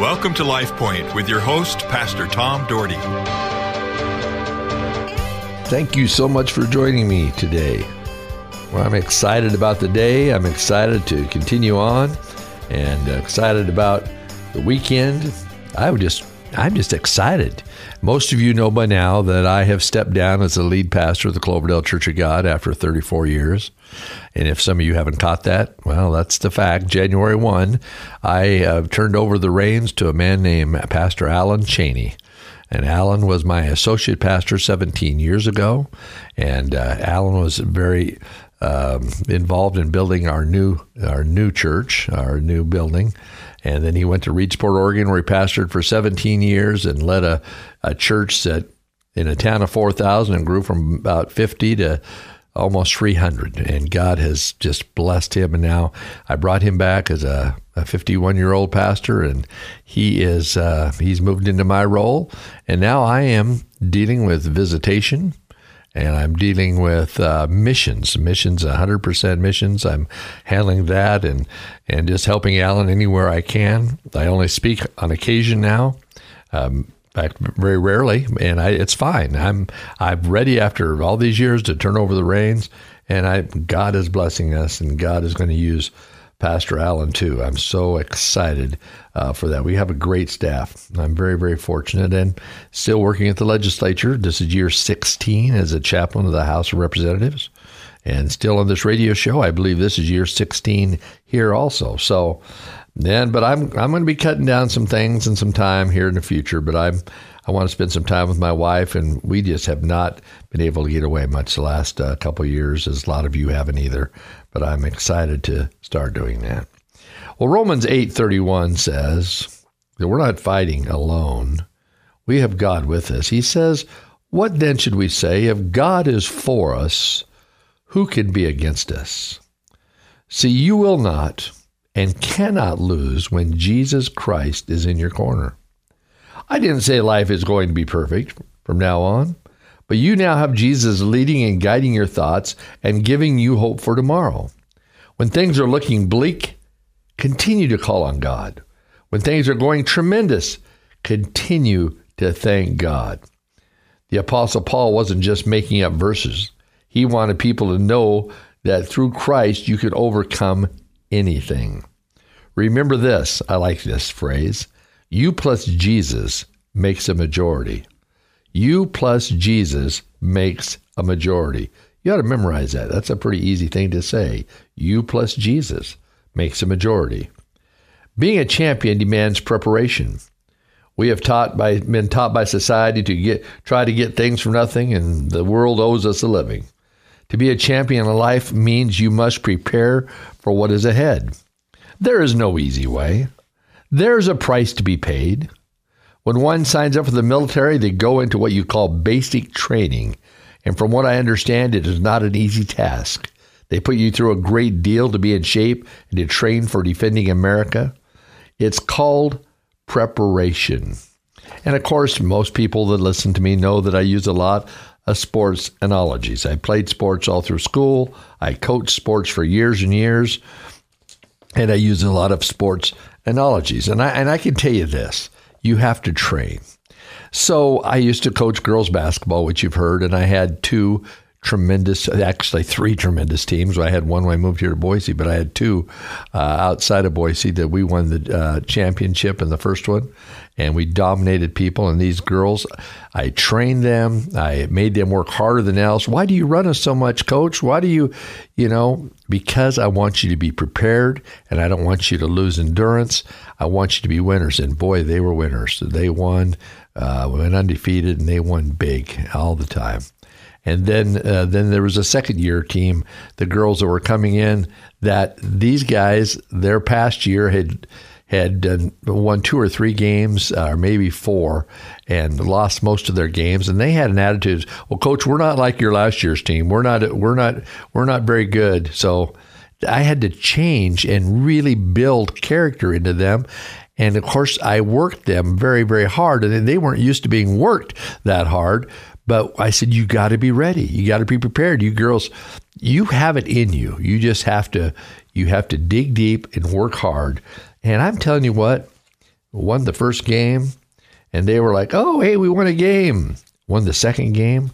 Welcome to Life Point with your host, Pastor Tom Dougherty. Thank you so much for joining me today. Well, I'm excited about the day. I'm excited to continue on and excited about the weekend. I would just I'm just excited. Most of you know by now that I have stepped down as the lead pastor of the Cloverdale Church of God after 34 years. And if some of you haven't caught that, well, that's the fact. January 1, I uh, turned over the reins to a man named Pastor Alan Cheney. And Alan was my associate pastor 17 years ago. And uh, Alan was very um, involved in building our new our new church, our new building. And then he went to Reedsport, Oregon, where he pastored for 17 years and led a, a church that in a town of 4,000 and grew from about 50 to almost 300. And God has just blessed him. And now I brought him back as a 51 year old pastor, and he is uh, he's moved into my role. And now I am dealing with visitation and I'm dealing with uh, missions, missions, 100% missions. I'm handling that and and just helping Alan anywhere I can. I only speak on occasion now, um, very rarely, and I, it's fine. I'm I'm ready after all these years to turn over the reins, and I God is blessing us, and God is going to use Pastor Alan too. I'm so excited uh, for that. We have a great staff. I'm very, very fortunate and still working at the legislature. This is year 16 as a chaplain of the House of Representatives and still on this radio show. I believe this is year 16 here also. So then, but I'm, I'm going to be cutting down some things and some time here in the future, but I'm, I want to spend some time with my wife, and we just have not been able to get away much the last uh, couple years, as a lot of you haven't either but I'm excited to start doing that. Well, Romans 8:31 says that we're not fighting alone. We have God with us. He says, "What then should we say if God is for us, who can be against us?" See, you will not and cannot lose when Jesus Christ is in your corner. I didn't say life is going to be perfect from now on. But you now have Jesus leading and guiding your thoughts and giving you hope for tomorrow. When things are looking bleak, continue to call on God. When things are going tremendous, continue to thank God. The Apostle Paul wasn't just making up verses, he wanted people to know that through Christ you could overcome anything. Remember this I like this phrase you plus Jesus makes a majority. You plus Jesus makes a majority. You ought to memorize that. That's a pretty easy thing to say. You plus Jesus makes a majority. Being a champion demands preparation. We have taught by been taught by society to get try to get things for nothing, and the world owes us a living. To be a champion in life means you must prepare for what is ahead. There is no easy way. There's a price to be paid. When one signs up for the military, they go into what you call basic training. And from what I understand, it is not an easy task. They put you through a great deal to be in shape and to train for defending America. It's called preparation. And of course, most people that listen to me know that I use a lot of sports analogies. I played sports all through school, I coached sports for years and years, and I use a lot of sports analogies. And I, and I can tell you this you have to train. So I used to coach girls basketball, which you've heard, and I had two tremendous, actually three tremendous teams. I had one when I moved here to Boise, but I had two uh, outside of Boise that we won the uh, championship in the first one, and we dominated people. And these girls, I trained them, I made them work harder than else. Why do you run us so much, coach? Why do you, you know, because I want you to be prepared and I don't want you to lose endurance. I want you to be winners. And boy, they were winners. They won, uh, went undefeated, and they won big all the time. And then uh, then there was a second year team, the girls that were coming in. That these guys, their past year had had done, won two or three games, uh, or maybe four, and lost most of their games. And they had an attitude, "Well, coach, we're not like your last year's team. We're not we're not we're not very good." So I had to change and really build character into them. And of course, I worked them very, very hard, and they weren't used to being worked that hard. But I said, you got to be ready. You got to be prepared. You girls, you have it in you. You just have to, you have to dig deep and work hard. And I'm telling you what, won the first game, and they were like, "Oh, hey, we won a game." Won the second game.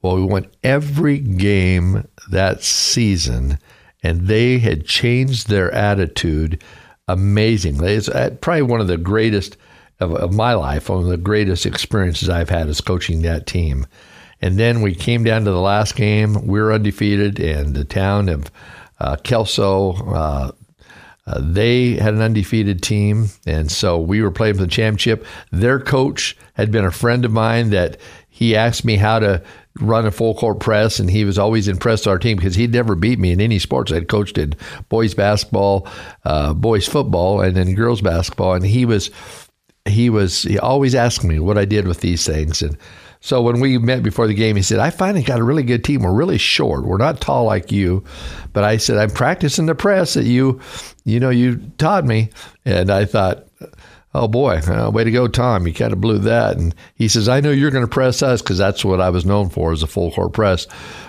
Well, we won every game that season, and they had changed their attitude amazingly. It's uh, probably one of the greatest of, of my life, one of the greatest experiences I've had is coaching that team. And then we came down to the last game. We were undefeated, and the town of uh, Kelso, uh, uh, they had an undefeated team, and so we were playing for the championship. Their coach had been a friend of mine that he asked me how to run a full court press, and he was always impressed with our team because he'd never beat me in any sports. I'd coached in boys basketball, uh, boys football, and then girls basketball, and he was he was he always asked me what I did with these things, and so when we met before the game, he said, I finally got a really good team. We're really short. We're not tall like you. But I said, I'm practicing the press that you, you know, you taught me. And I thought, oh boy, uh, way to go, Tom. You kind of blew that. And he says, I know you're going to press us because that's what I was known for as a full court press.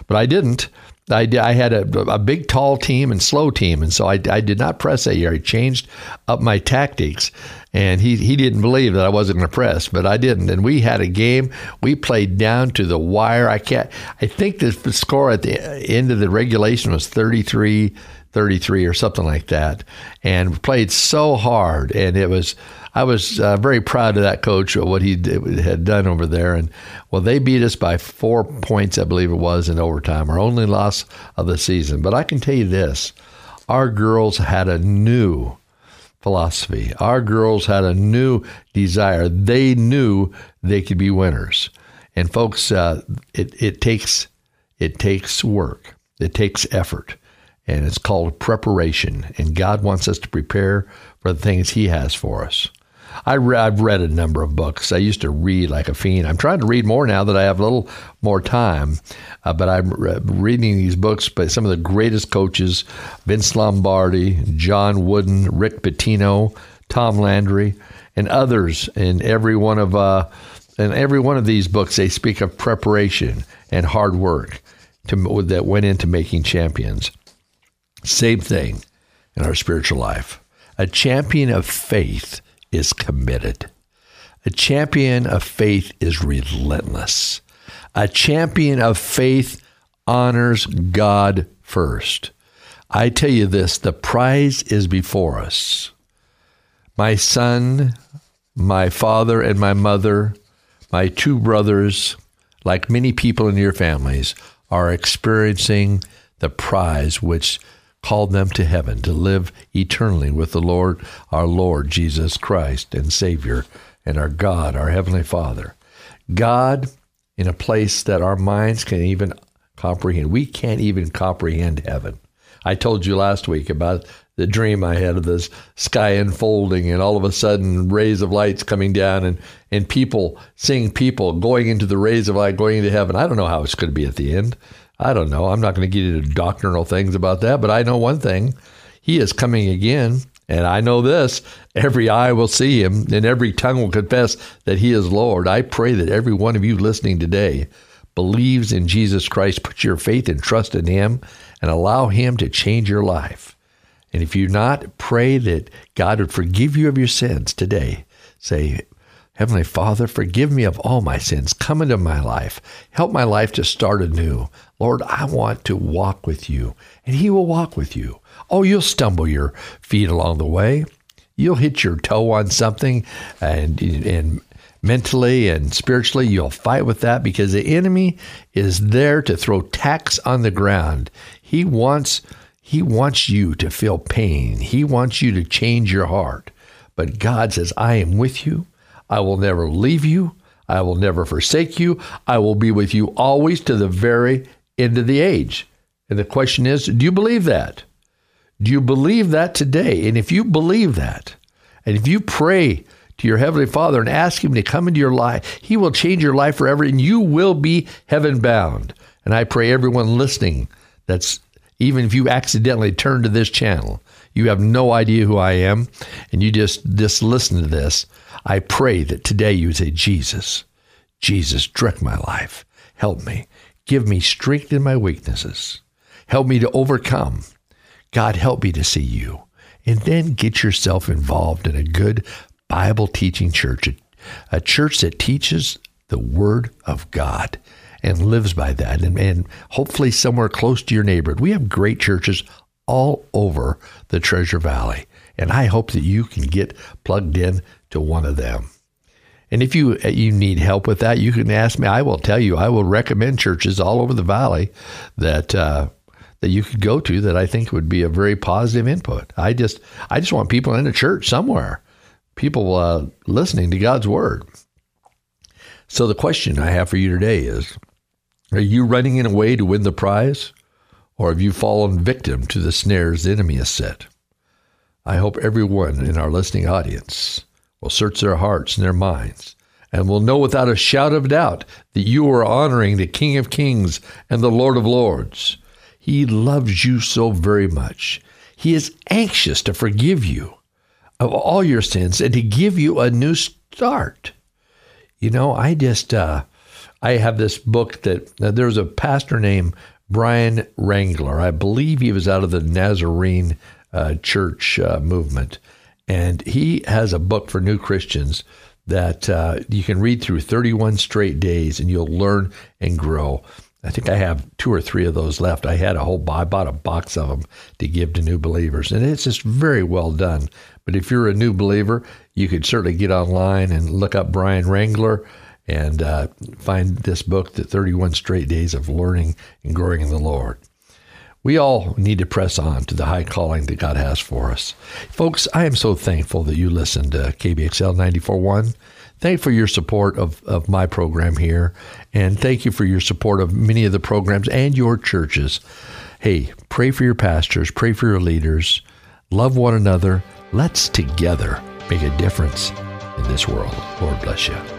But I didn't. I, I had a, a big, tall team and slow team. And so I, I did not press that year. I changed up my tactics and he he didn't believe that I wasn't going to press, but I didn't. And we had a game. We played down to the wire. I can't. I think the score at the end of the regulation was 33 33 or something like that, and we played so hard. And it was. I was uh, very proud of that coach, what he did, had done over there. And well, they beat us by four points, I believe it was, in overtime, our only loss of the season. But I can tell you this our girls had a new philosophy. Our girls had a new desire. They knew they could be winners. And folks, uh, it, it takes it takes work. It takes effort. And it's called preparation. And God wants us to prepare for the things He has for us. I re- I've read a number of books. I used to read like a fiend. I'm trying to read more now that I have a little more time. Uh, but I'm re- reading these books by some of the greatest coaches Vince Lombardi, John Wooden, Rick Pitino, Tom Landry, and others. In every one of uh, in every one of these books, they speak of preparation and hard work to, that went into making champions. Same thing in our spiritual life. A champion of faith is committed. A champion of faith is relentless. A champion of faith honors God first. I tell you this the prize is before us. My son, my father, and my mother, my two brothers, like many people in your families, are experiencing the prize which called them to heaven to live eternally with the Lord, our Lord Jesus Christ and Savior, and our God, our Heavenly Father. God, in a place that our minds can even comprehend. We can't even comprehend heaven. I told you last week about the dream I had of this sky unfolding and all of a sudden rays of lights coming down and, and people, seeing people going into the rays of light, going into heaven. I don't know how it's going to be at the end. I don't know. I'm not going to get into doctrinal things about that, but I know one thing. He is coming again. And I know this every eye will see him, and every tongue will confess that he is Lord. I pray that every one of you listening today believes in Jesus Christ, put your faith and trust in him, and allow him to change your life. And if you're not, pray that God would forgive you of your sins today. Say, Heavenly Father, forgive me of all my sins. Come into my life. Help my life to start anew. Lord, I want to walk with you, and He will walk with you. Oh, you'll stumble your feet along the way. You'll hit your toe on something, and, and mentally and spiritually, you'll fight with that because the enemy is there to throw tacks on the ground. He wants, he wants you to feel pain, He wants you to change your heart. But God says, I am with you. I will never leave you. I will never forsake you. I will be with you always to the very end of the age. And the question is do you believe that? Do you believe that today? And if you believe that, and if you pray to your Heavenly Father and ask Him to come into your life, He will change your life forever and you will be heaven bound. And I pray everyone listening that's even if you accidentally turn to this channel, you have no idea who I am, and you just, just listen to this. I pray that today you say, Jesus, Jesus, direct my life. Help me. Give me strength in my weaknesses. Help me to overcome. God, help me to see you. And then get yourself involved in a good, Bible teaching church, a, a church that teaches the Word of God and lives by that, and, and hopefully somewhere close to your neighborhood. We have great churches all over the Treasure Valley, and I hope that you can get plugged in to one of them. And if you you need help with that, you can ask me. I will tell you. I will recommend churches all over the valley that uh, that you could go to that I think would be a very positive input. I just I just want people in a church somewhere, people uh, listening to God's word. So the question I have for you today is: Are you running in a way to win the prize, or have you fallen victim to the snares the enemy has set? I hope everyone in our listening audience will search their hearts and their minds and will know without a shout of doubt that you are honoring the King of Kings and the Lord of Lords. He loves you so very much. He is anxious to forgive you of all your sins and to give you a new start. You know, I just, uh, I have this book that uh, there's a pastor named Bryan Wrangler. I believe he was out of the Nazarene uh, church uh, movement. And he has a book for new Christians that uh, you can read through 31 straight days and you'll learn and grow. I think I have two or three of those left. I had a whole, I bought a box of them to give to new believers, and it's just very well done. But if you're a new believer, you could certainly get online and look up Brian Rangler and uh, find this book, The 31 Straight Days of Learning and Growing in the Lord. We all need to press on to the high calling that God has for us. Folks, I am so thankful that you listened to KBXL 941. Thank you for your support of, of my program here, and thank you for your support of many of the programs and your churches. Hey, pray for your pastors, pray for your leaders, love one another. Let's together make a difference in this world. Lord bless you.